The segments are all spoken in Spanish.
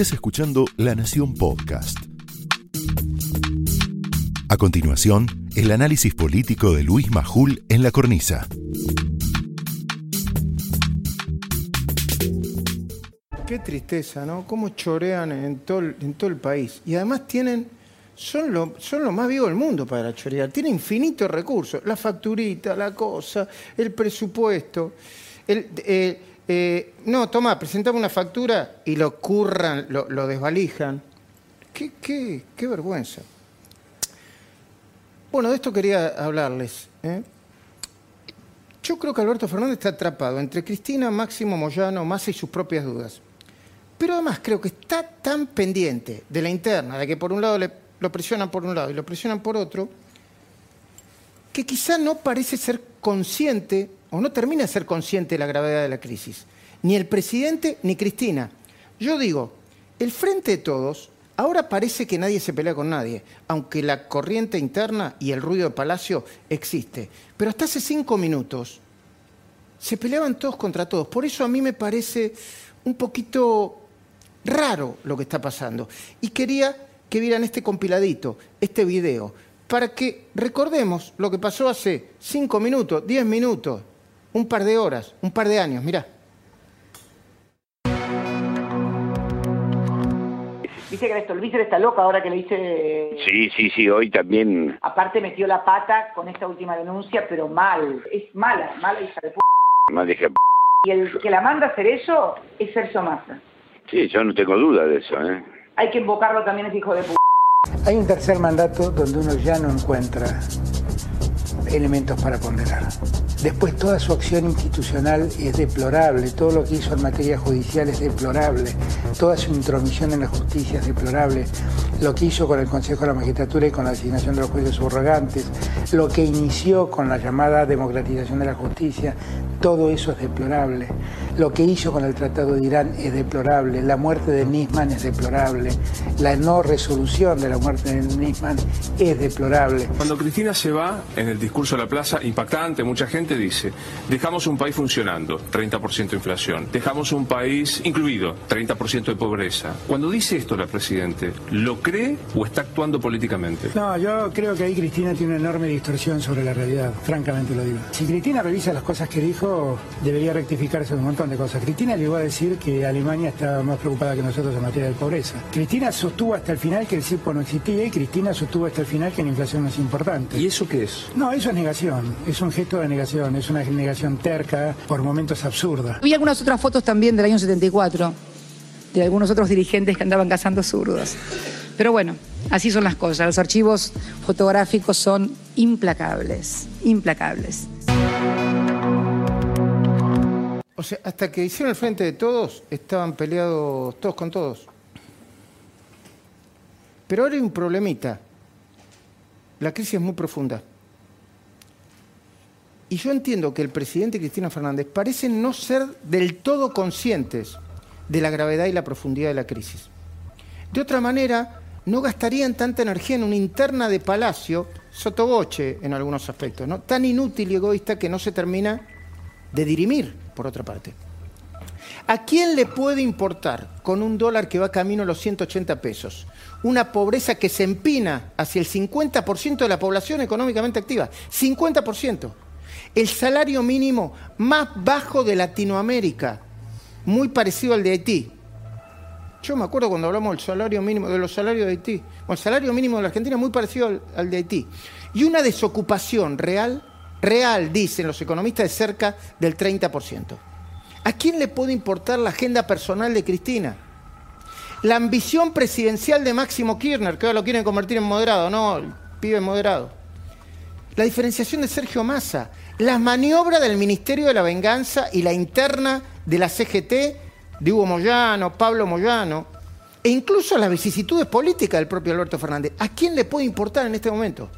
Estás escuchando La Nación Podcast. A continuación, el análisis político de Luis Majul en la cornisa. Qué tristeza, ¿no? Cómo chorean en todo, el- país. Y además tienen, son lo, más vivo del mundo para chorear. Tienen infinitos recursos. La facturita, la cosa, el presupuesto. El, eh, eh, no, toma, presentame una factura y lo curran, lo, desvalijan. Qué, qué, qué vergüenza. Bueno, de esto quería hablarles. ¿eh? Yo creo que Alberto Fernández está atrapado entre Cristina, Máximo Moyano, Massa y sus propias dudas. Pero además creo que está tan pendiente de la interna, de que por un lado le- lo presionan por un lado y lo presionan por otro, que quizá no parece ser consciente o no termina de ser consciente de la gravedad de la crisis. Ni el presidente ni Cristina. Yo digo, el frente de todos, ahora parece que nadie se pelea con nadie, aunque la corriente interna y el ruido de Palacio existe. Pero hasta hace cinco minutos se peleaban todos contra todos. Por eso a mí me parece un poquito raro lo que está pasando. Y quería que vieran este compiladito, este video, para que recordemos lo que pasó hace cinco minutos, diez minutos, un par de horas, un par de años. Mirá. Dice que la Stolbizer está loca ahora que le dice... Sí, sí, sí, hoy también. Aparte metió la pata con esta última denuncia, pero mal. Es mala, mala hija de p***. Más dije, Y el que la manda a hacer eso es Sergio Massa. sí, yo no tengo duda de eso, ¿eh? Hay que invocarlo también ese hijo de p***. Hay un tercer mandato donde uno ya no encuentra elementos para ponderar. Después toda su acción institucional es deplorable, todo lo que hizo en materia judicial es deplorable, toda su intromisión en la justicia es deplorable, lo que hizo con el Consejo de la Magistratura y con la asignación de los jueces subrogantes, lo que inició con la llamada democratización de la justicia, todo eso es deplorable. Lo que hizo con el Tratado de Irán es deplorable, la muerte de Nisman es deplorable, la no resolución de la muerte de Nisman es deplorable. Cuando Cristina se va, en el discurso de la plaza, impactante, mucha gente dice, dejamos un país funcionando, 30% de inflación, dejamos un país incluido, 30% de pobreza. Cuando dice esto la Presidente, ¿lo cree o está actuando políticamente? No, yo creo que ahí Cristina tiene una enorme distorsión sobre la realidad, francamente lo digo. Si Cristina revisa las cosas que dijo, debería rectificarse un montón de cosas. Cristina llegó a decir que Alemania está más preocupada que nosotros en materia de pobreza. Cristina sostuvo hasta el final que el CIRPO no existía y Cristina sostuvo hasta el final que la inflación no es importante. ¿Y eso qué es? No, eso es negación, es un gesto de negación, es una negación terca, por momentos absurda. Vi algunas otras fotos también del año 74, de algunos otros dirigentes que andaban cazando zurdos. Pero bueno, así son las cosas. Los archivos fotográficos son implacables, implacables. O sea, hasta que hicieron el frente de todos, estaban peleados todos con todos. Pero ahora hay un problemita. La crisis es muy profunda. Y yo entiendo que el presidente Cristina Fernández parecen no ser del todo conscientes de la gravedad y la profundidad de la crisis. De otra manera, no gastarían tanta energía en una interna de palacio, sotoboche en algunos aspectos, ¿no? tan inútil y egoísta que no se termina de dirimir, por otra parte. ¿A quién le puede importar con un dólar que va camino a los 180 pesos? Una pobreza que se empina hacia el 50% de la población económicamente activa. 50%. El salario mínimo más bajo de Latinoamérica, muy parecido al de Haití. Yo me acuerdo cuando hablamos del salario mínimo, de los salarios de Haití. El salario mínimo de la Argentina muy parecido al de Haití. Y una desocupación real, real, dicen los economistas, de cerca del 30%. ¿A quién le puede importar la agenda personal de Cristina? La ambición presidencial de Máximo Kirchner, que ahora lo quieren convertir en moderado, no, el pibe moderado. La diferenciación de Sergio Massa, las maniobras del Ministerio de la Venganza y la interna de la CGT de Hugo Moyano, Pablo Moyano, e incluso las vicisitudes políticas del propio Alberto Fernández. ¿A quién le puede importar en este momento?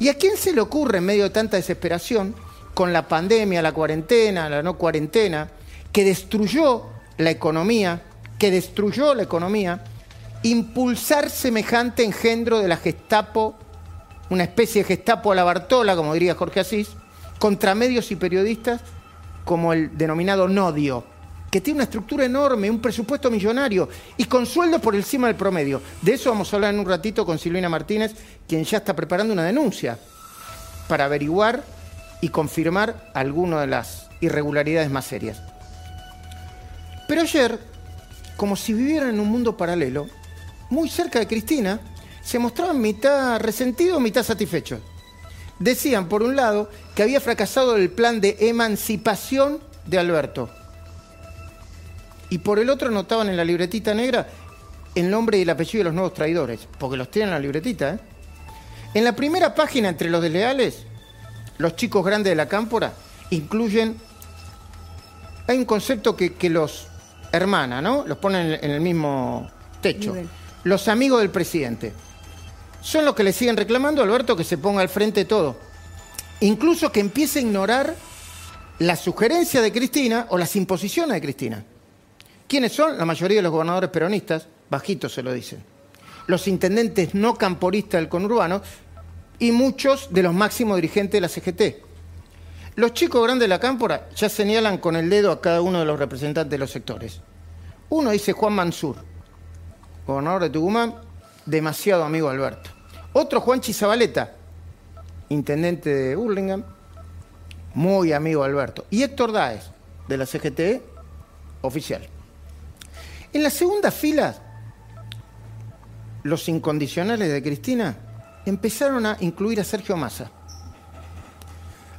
¿Y a quién se le ocurre en medio de tanta desesperación, con la pandemia, la cuarentena, la no cuarentena, que destruyó la economía, que destruyó la economía, impulsar semejante engendro de la Gestapo, una especie de Gestapo a la Bartola, como diría Jorge Asís, contra medios y periodistas como el denominado Nodio? Que tiene una estructura enorme, un presupuesto millonario y con sueldos por encima del promedio. De eso vamos a hablar en un ratito con Silvina Martínez, quien ya está preparando una denuncia para averiguar y confirmar algunas de las irregularidades más serias. Pero ayer, como si vivieran en un mundo paralelo, muy cerca de Cristina, se mostraban mitad resentidos, mitad satisfechos. Decían, por un lado, que había fracasado el plan de emancipación de Alberto. Y por el otro notaban en la libretita negra el nombre y el apellido de los nuevos traidores, porque los tienen en la libretita. ¿eh? En la primera página, entre los desleales, los chicos grandes de la cámpora incluyen. Hay un concepto que, que los hermana, ¿no? Los ponen en el mismo techo. Los amigos del presidente. Son los que le siguen reclamando a Alberto que se ponga al frente de todo. Incluso que empiece a ignorar la sugerencia de Cristina o las imposiciones de Cristina. ¿Quiénes son? La mayoría de los gobernadores peronistas, bajitos se lo dicen. Los intendentes no camporistas del conurbano y muchos de los máximos dirigentes de la CGT. Los chicos grandes de la cámpora ya señalan con el dedo a cada uno de los representantes de los sectores. Uno dice Juan Mansur, gobernador de Tucumán, demasiado amigo Alberto. Otro Juan Chizabaleta, intendente de Burlingame, muy amigo Alberto. Y Héctor Daes, de la CGT, oficial. En la segunda fila, los incondicionales de Cristina empezaron a incluir a Sergio Massa.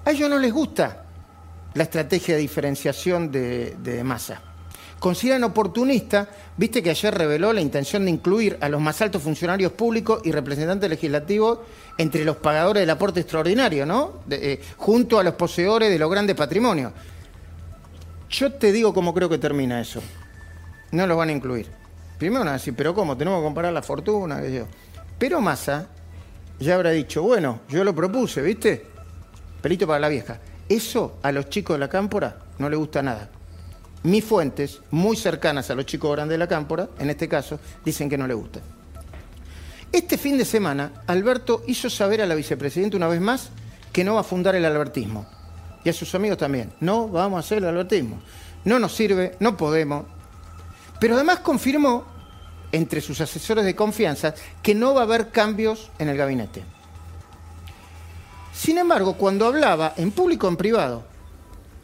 A ellos no les gusta la estrategia de diferenciación de, Massa. Consideran oportunista, viste que ayer reveló la intención de incluir a los más altos funcionarios públicos y representantes legislativos entre los pagadores del aporte extraordinario, ¿no? Eh, junto a los poseedores de los grandes patrimonios. Yo te digo cómo creo que termina eso. No los van a incluir. Primero van a decir, pero ¿cómo? Tenemos que comparar la fortuna, que yo. Pero Massa ya habrá dicho, bueno, yo lo propuse, ¿viste? pelito para la vieja. Eso a los chicos de la cámpora no les gusta nada. Mis fuentes, muy cercanas a los chicos grandes de la cámpora, en este caso, dicen que no le gusta. Este fin de semana, Alberto hizo saber a la vicepresidenta una vez más que no va a fundar el albertismo. Y a sus amigos también. No vamos a hacer el albertismo. No nos sirve, no podemos. Pero además confirmó, entre sus asesores de confianza, que no va a haber cambios en el gabinete. Sin embargo, cuando hablaba en público o en privado,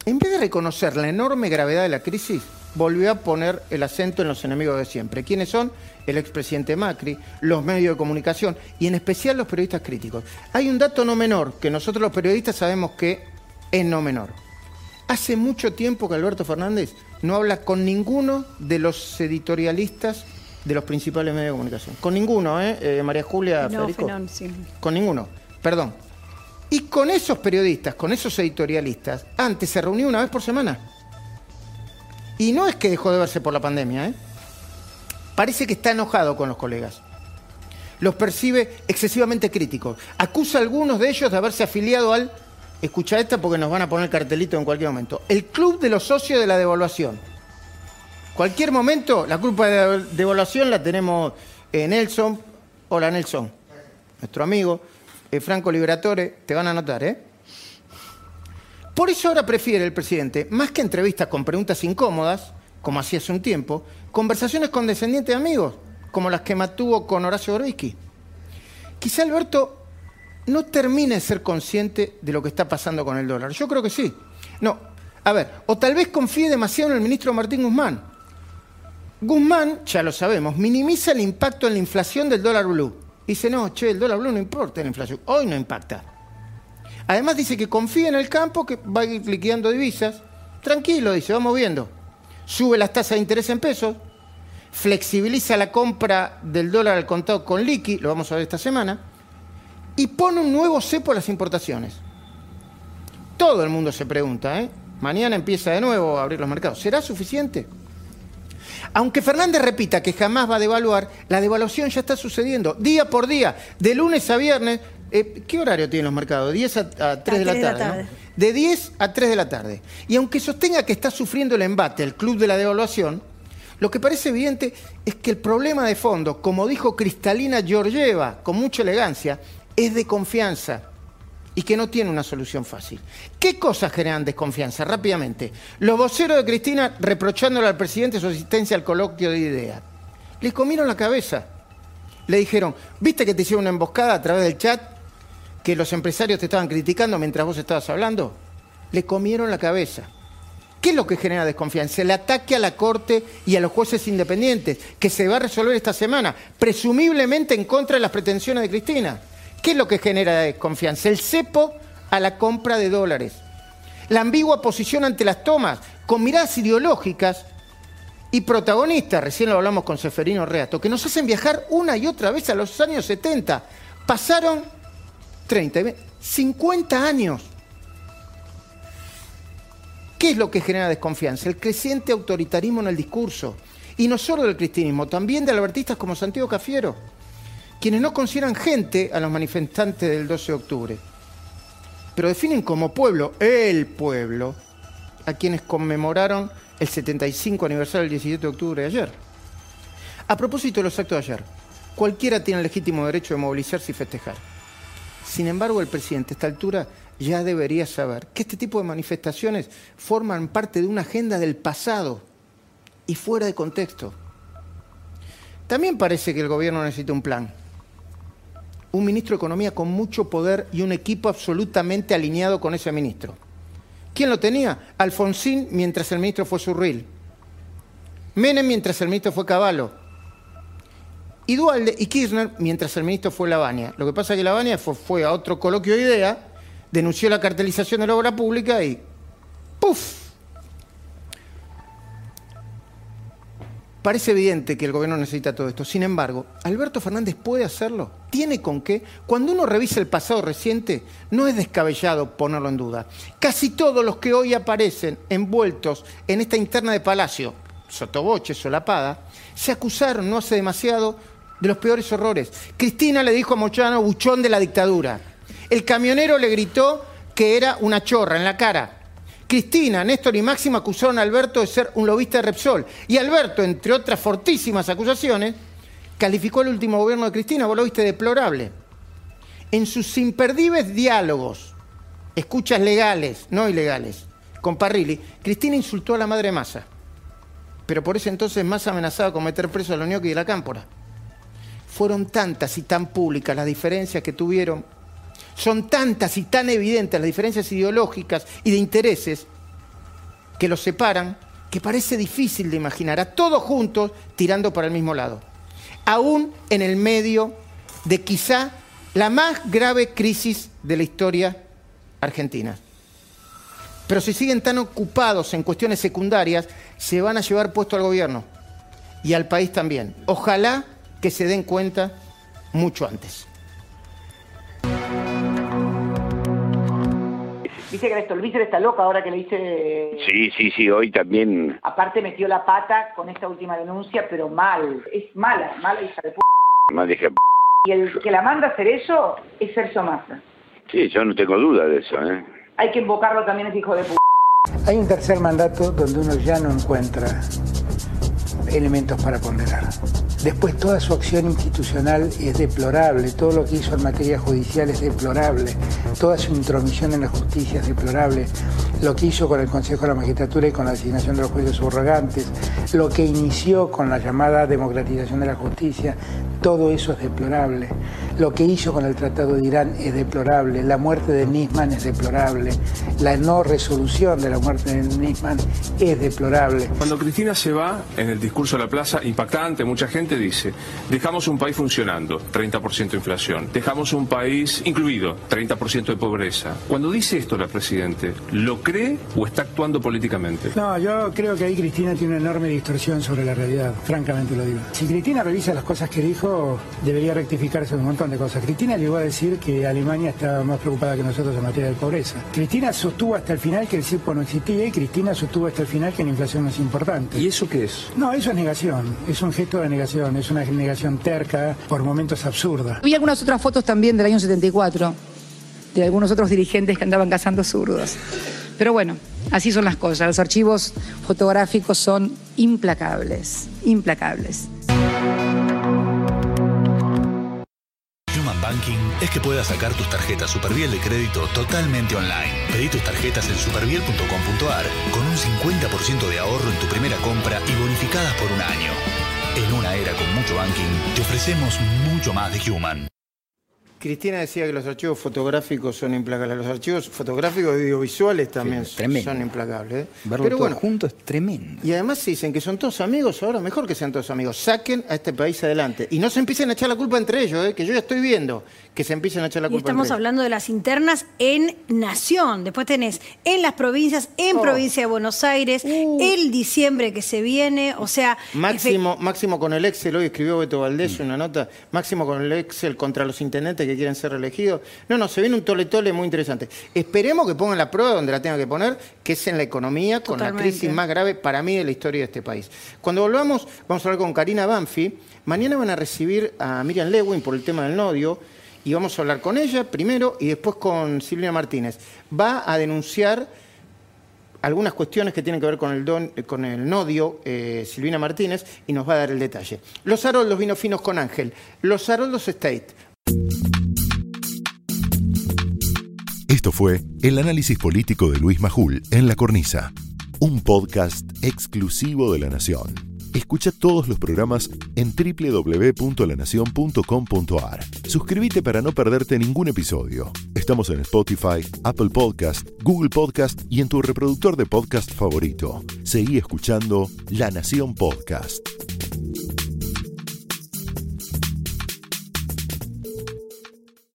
en vez de reconocer la enorme gravedad de la crisis, volvió a poner el acento en los enemigos de siempre. ¿Quiénes son? El expresidente Macri, los medios de comunicación y en especial los periodistas críticos. Hay un dato no menor que nosotros los periodistas sabemos que es no menor. Hace mucho tiempo que Alberto Fernández no habla con ninguno de los editorialistas de los principales medios de comunicación. Con ninguno, ¿eh? eh María Julia no, Federico. sí. Con ninguno. Perdón, y con esos periodistas, con esos editorialistas, antes se reunía una vez por semana. Y no es que dejó de verse por la pandemia, ¿eh? Parece que está enojado con los colegas. Los percibe excesivamente críticos. Acusa a algunos de ellos de haberse afiliado al, escucha esta porque nos van a poner cartelito en cualquier momento, el Club de los Socios de la Devaluación. Cualquier momento, la culpa de devaluación la tenemos en Nelson. Hola Nelson, nuestro amigo eh, Franco Liberatore, te van a notar, ¿eh? Por eso ahora prefiere el presidente, más que entrevistas con preguntas incómodas, como hacía hace un tiempo, conversaciones con descendientes amigos, como las que mantuvo con Horacio Gorbisky. Quizá Alberto no termine de ser consciente de lo que está pasando con el dólar. Yo creo que sí. No, a ver, o tal vez confíe demasiado en el ministro Martín Guzmán. Guzmán, ya lo sabemos, minimiza el impacto en la inflación del dólar blue Dice, no, che, el dólar blue no importa la inflación. Hoy no impacta. Además dice que confía en el campo, que va a ir liquidando divisas. Tranquilo, dice, vamos viendo. Sube las tasas de interés en pesos, flexibiliza la compra del dólar al contado con liqui, lo vamos a ver esta semana, y pone un nuevo cepo a las importaciones. Todo el mundo se pregunta, ¿eh? Mañana empieza de nuevo a abrir los mercados. ¿Será suficiente? Aunque Fernández repita que jamás va a devaluar, la devaluación ya está sucediendo día por día, de lunes a viernes. Eh, ¿Qué horario tienen los mercados? 10 a, 3 de la tarde. De 10 a 3 de la tarde. Y aunque sostenga que está sufriendo el embate el club de la devaluación, lo que parece evidente es que el problema de fondo, como dijo Cristalina Georgieva con mucha elegancia, es de confianza y que no tiene una solución fácil. ¿Qué cosas generan desconfianza? Rápidamente. Los voceros de Cristina reprochándole al presidente su asistencia al coloquio de ideas. Le comieron la cabeza. Le dijeron, ¿viste que te hicieron una emboscada a través del chat? Que los empresarios te estaban criticando mientras vos estabas hablando. Le comieron la cabeza. ¿Qué es lo que genera desconfianza? El ataque a la Corte y a los jueces independientes, que se va a resolver esta semana, presumiblemente en contra de las pretensiones de Cristina. ¿Qué es lo que genera desconfianza? El cepo a la compra de dólares. La ambigua posición ante las tomas, con miradas ideológicas y protagonistas, recién lo hablamos con Seferino Reato, que nos hacen viajar una y otra vez a los años 70. Pasaron 30, 50 años. ¿Qué es lo que genera desconfianza? El creciente autoritarismo en el discurso. Y no solo del cristianismo, también de albertistas como Santiago Cafiero, quienes no consideran gente a los manifestantes del 12 de octubre, pero definen como pueblo, el pueblo, a quienes conmemoraron el 75 aniversario del 17 de octubre de ayer. A propósito de los actos de ayer, cualquiera tiene el legítimo derecho de movilizarse y festejar. Sin embargo, el presidente a esta altura ya debería saber que este tipo de manifestaciones forman parte de una agenda del pasado y fuera de contexto. También parece que el gobierno necesita un plan. Un ministro de Economía con mucho poder y un equipo absolutamente alineado con ese ministro. ¿Quién lo tenía? Alfonsín mientras el ministro fue Surril. Menem mientras el ministro fue Caballo. Y Dualde y Kirchner mientras el ministro fue Lavagna. Lo que pasa es que Lavagna fue, fue a otro coloquio de idea denunció la cartelización de la obra pública y ¡puf! Parece evidente que el gobierno necesita todo esto. Sin embargo, ¿Alberto Fernández puede hacerlo? ¿Tiene con qué? Cuando uno revisa el pasado reciente, no es descabellado ponerlo en duda. Casi todos los que hoy aparecen envueltos en esta interna de Palacio, sotoboche, solapada, se acusaron no hace demasiado de los peores horrores. Cristina le dijo a Mochano, buchón de la dictadura. El camionero le gritó que era una chorra en la cara. Cristina, Néstor y Máxima acusaron a Alberto de ser un lobista de Repsol. Y Alberto, entre otras fortísimas acusaciones, calificó el último gobierno de Cristina, vos lo viste, deplorable. En sus imperdibles diálogos, escuchas legales, no ilegales, con Parrilli, Cristina insultó a la madre Massa. Pero por ese entonces Massa amenazaba con meter preso a Unión y de la Cámpora. Fueron tantas y tan públicas las diferencias que tuvieron son tantas y tan evidentes las diferencias ideológicas y de intereses que los separan que parece difícil de imaginar a todos juntos tirando para el mismo lado. Aún en el medio de quizá la más grave crisis de la historia argentina. Pero si siguen tan ocupados en cuestiones secundarias, se van a llevar puesto al gobierno y al país también. Ojalá que se den cuenta mucho antes. Dice que el Vícer está loca ahora que le dice... Sí, sí, sí, hoy también... Aparte metió la pata con esta última denuncia, pero mal. Es mala, mala hija de p***. Mal hija de p***. Y el que la manda a hacer eso es Sergio Massa. Sí, yo no tengo duda de eso, ¿eh? Hay que invocarlo también ese hijo de p***. Hay un tercer mandato donde uno ya no encuentra elementos para ponderar. Después toda su acción institucional es deplorable, todo lo que hizo en materia judicial es deplorable, toda su intromisión en la justicia es deplorable, lo que hizo con el Consejo de la Magistratura y con la designación de los jueces subrogantes, lo que inició con la llamada democratización de la justicia, todo eso es deplorable. Lo que hizo con el Tratado de Irán es deplorable, la muerte de Nisman es deplorable, la no resolución de la muerte de Nisman es deplorable. Cuando Cristina se va, en el discurso de la plaza, impactante, mucha gente dice, dejamos un país funcionando, 30% de inflación, dejamos un país incluido, 30% de pobreza. Cuando dice esto la Presidente, ¿lo cree o está actuando políticamente? No, yo creo que ahí Cristina tiene una enorme distorsión sobre la realidad, francamente lo digo. Si Cristina revisa las cosas que dijo, debería rectificarse un montón de cosas. Cristina llegó a decir que Alemania estaba más preocupada que nosotros en materia de pobreza. Cristina sostuvo hasta el final que el CIPO no existía y Cristina sostuvo hasta el final que la inflación no es importante. ¿Y eso qué es? No, eso es negación, es un gesto de negación, es una negación terca, por momentos absurda. Vi algunas otras fotos también del año 74, de algunos otros dirigentes que andaban cazando zurdos. Pero bueno, así son las cosas. Los archivos fotográficos son implacables, implacables. Es que puedas sacar tus tarjetas Superviel de crédito totalmente online. Pedí tus tarjetas en superviel.com.ar con un 50% de ahorro en tu primera compra y bonificadas por un año. En una era con mucho banking, te ofrecemos mucho más de Human. Cristina decía que los archivos fotográficos son implacables. Los archivos fotográficos audiovisuales también Sí, son implacables. ¿eh? Verlo Pero todo bueno, junto es tremendo. y además se dicen que son todos amigos, ahora mejor que sean todos amigos. Saquen a este país adelante. Y no se empiecen a echar la culpa entre ellos, ¿eh? que yo ya estoy viendo que se empiecen a echar la Y culpa estamos entre ellos. hablando de las internas en Nación. Después tenés en las provincias, en Oh. Uh. provincia de Buenos Aires, el diciembre que se viene. O sea, Máximo, máximo con el Excel, hoy escribió Beto Valdés una nota, máximo con el Excel contra los intendentes que quieren ser reelegidos. No, no, se viene un tole-tole muy interesante. Esperemos que pongan la prueba donde la tengan que poner, que es en la economía, con la crisis más grave para mí de la historia de este país. Cuando volvamos, vamos a hablar con Karina Banfi. Mañana van a recibir a Miriam Lewin por el tema del nodio. Y vamos a hablar con ella primero y después con Silvia Martínez. Va a denunciar algunas cuestiones que tienen que ver con el, don, con el nodio, eh, Silvina Martínez, y nos va a dar el detalle. Los Haroldos vino finos con Ángel. Los Haroldos State. Esto fue el análisis político de Luis Majul en La Cornisa, un podcast exclusivo de La Nación. Escucha todos los programas en www.lanacion.com.ar. Suscríbete para no perderte ningún episodio. Estamos en Spotify, Apple Podcast, Google Podcast y en tu reproductor de podcast favorito. Seguí escuchando La Nación Podcast.